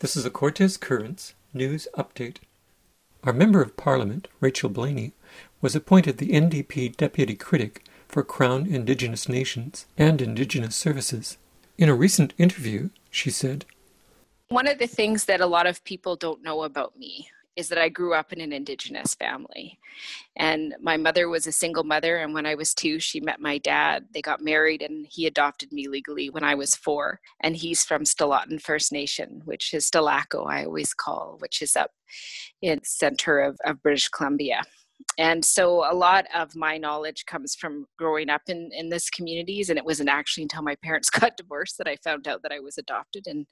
This is a Cortes Currents news update. Our Member of Parliament, Rachel Blaney, was appointed the NDP Deputy Critic for Crown Indigenous Relations and Indigenous Services. In a recent interview, she said, One of the things that a lot of people don't know about me is that I grew up in an Indigenous family. And my mother was a single mother. And when I was two, she met my dad. They got married and he adopted me legally when I was four. And he's from Stellat'en First Nation, which is Stellaquo, I always call, which is up in center of, of British Columbia and so a lot of my knowledge comes from growing up in, in this communities and it wasn't actually until my parents got divorced that i found out that i was adopted and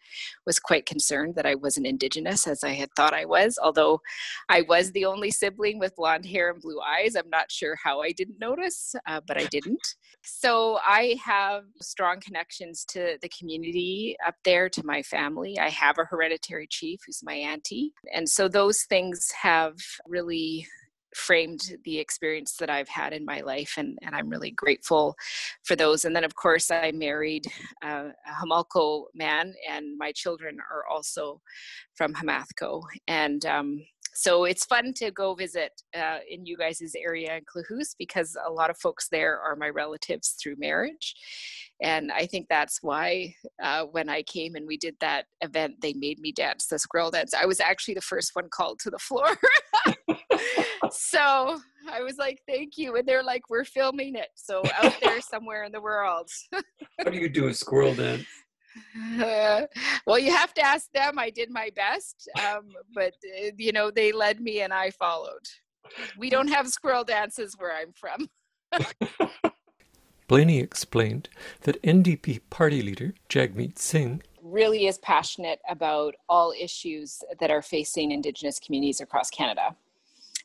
was quite concerned that i wasn't indigenous as i had thought i was although i was the only sibling with blonde hair and blue eyes. I'm not sure how i didn't notice uh, but i didn't. So i have strong connections to the community up there to my family. I have a hereditary chief who's my auntie. And so those things have really framed the experience that I've had in my life, and, and I'm really grateful for those. And then, of course, I married uh, a Homalco man, and my children are also from Homalco. And um, so it's fun to go visit uh, in you guys' area in Klahoose because a lot of folks there are my relatives through marriage. And I think that's why uh, when I came and we did that event, they made me dance the squirrel dance. I was actually the first one called to the floor. so I was like, thank you. And they're like, we're filming it. So out there somewhere in the world. How do you do a squirrel dance? Uh, well, you have to ask them. I did my best, um, but uh, you know they led me and I followed. We don't have squirrel dances where I'm from. Blaney explained that NDP party leader Jagmeet Singh really is passionate about all issues that are facing Indigenous communities across Canada.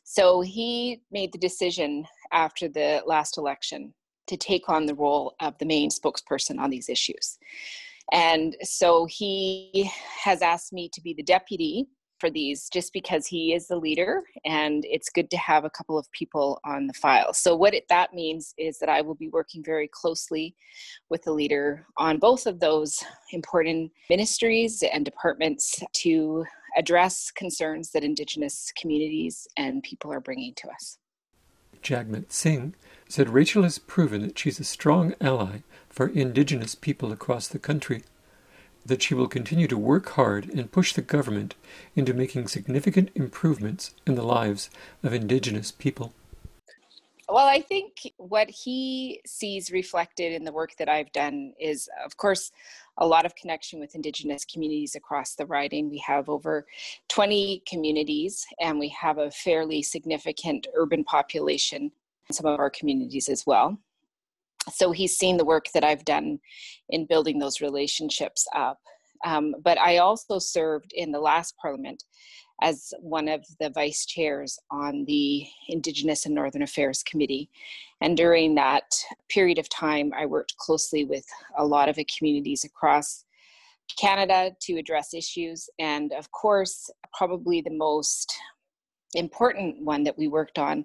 So he made the decision after the last election to take on the role of the main spokesperson on these issues. And so he has asked me to be the deputy for these just because he is the leader and it's good to have a couple of people on the file. So, what it, that means is that I will be working very closely with the leader on both of those important ministries and departments to address concerns that Indigenous communities and people are bringing to us. Jagmeet Singh said Rachel has proven that she's a strong ally for Indigenous people across the country, that she will continue to work hard and push the government into making significant improvements in the lives of Indigenous people. Well, I think what he sees reflected in the work that I've done is, of course, a lot of connection with Indigenous communities across the riding. We have over 20 communities, and we have a fairly significant urban population in some of our communities as well. So he's seen the work that I've done in building those relationships up. Um, but I also served in the last parliament as one of the vice chairs on the Indigenous and Northern Affairs Committee. And during that period of time, I worked closely with a lot of the communities across Canada to address issues. And of course, probably the most important one that we worked on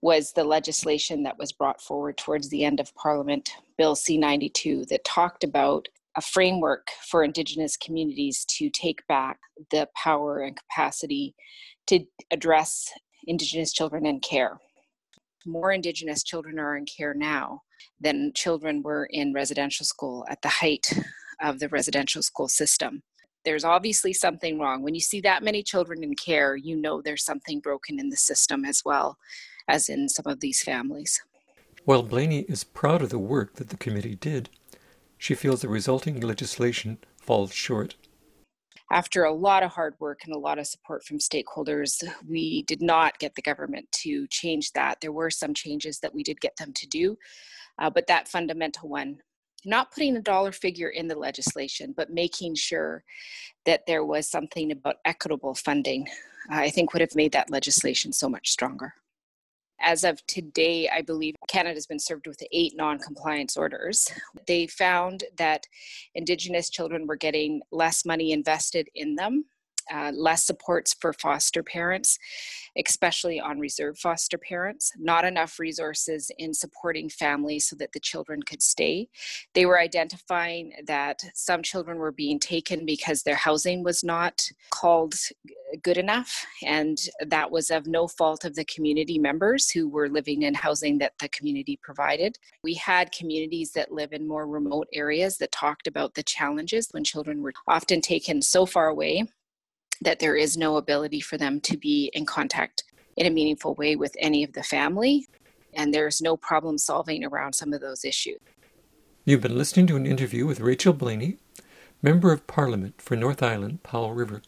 was the legislation that was brought forward towards the end of Parliament, Bill C 92, that talked about a framework for Indigenous communities to take back the power and capacity to address Indigenous children in care. More Indigenous children are in care now than children were in residential school at the height of the residential school system. There's obviously something wrong. When you see that many children in care, you know there's something broken in the system as well as in some of these families. While Blaney is proud of the work that the committee did, she feels the resulting legislation falls short. After a lot of hard work and a lot of support from stakeholders, we did not get the government to change that. There were some changes that we did get them to do, uh, but that fundamental one, not putting a dollar figure in the legislation, but making sure that there was something about equitable funding, I think would have made that legislation so much stronger. As of today, I believe Canada's been served with eight non compliance orders. They found that Indigenous children were getting less money invested in them uh, less supports for foster parents, especially on reserve foster parents, not enough resources in supporting families so that the children could stay. They were identifying that some children were being taken because their housing was not called good enough, and that was of no fault of the community members who were living in housing that the community provided. We had communities that live in more remote areas that talked about the challenges when children were often taken so far away that there is no ability for them to be in contact in a meaningful way with any of the family, and there's no problem solving around some of those issues. You've been listening to an interview with Rachel Blaney, Member of Parliament for North Island, Powell River.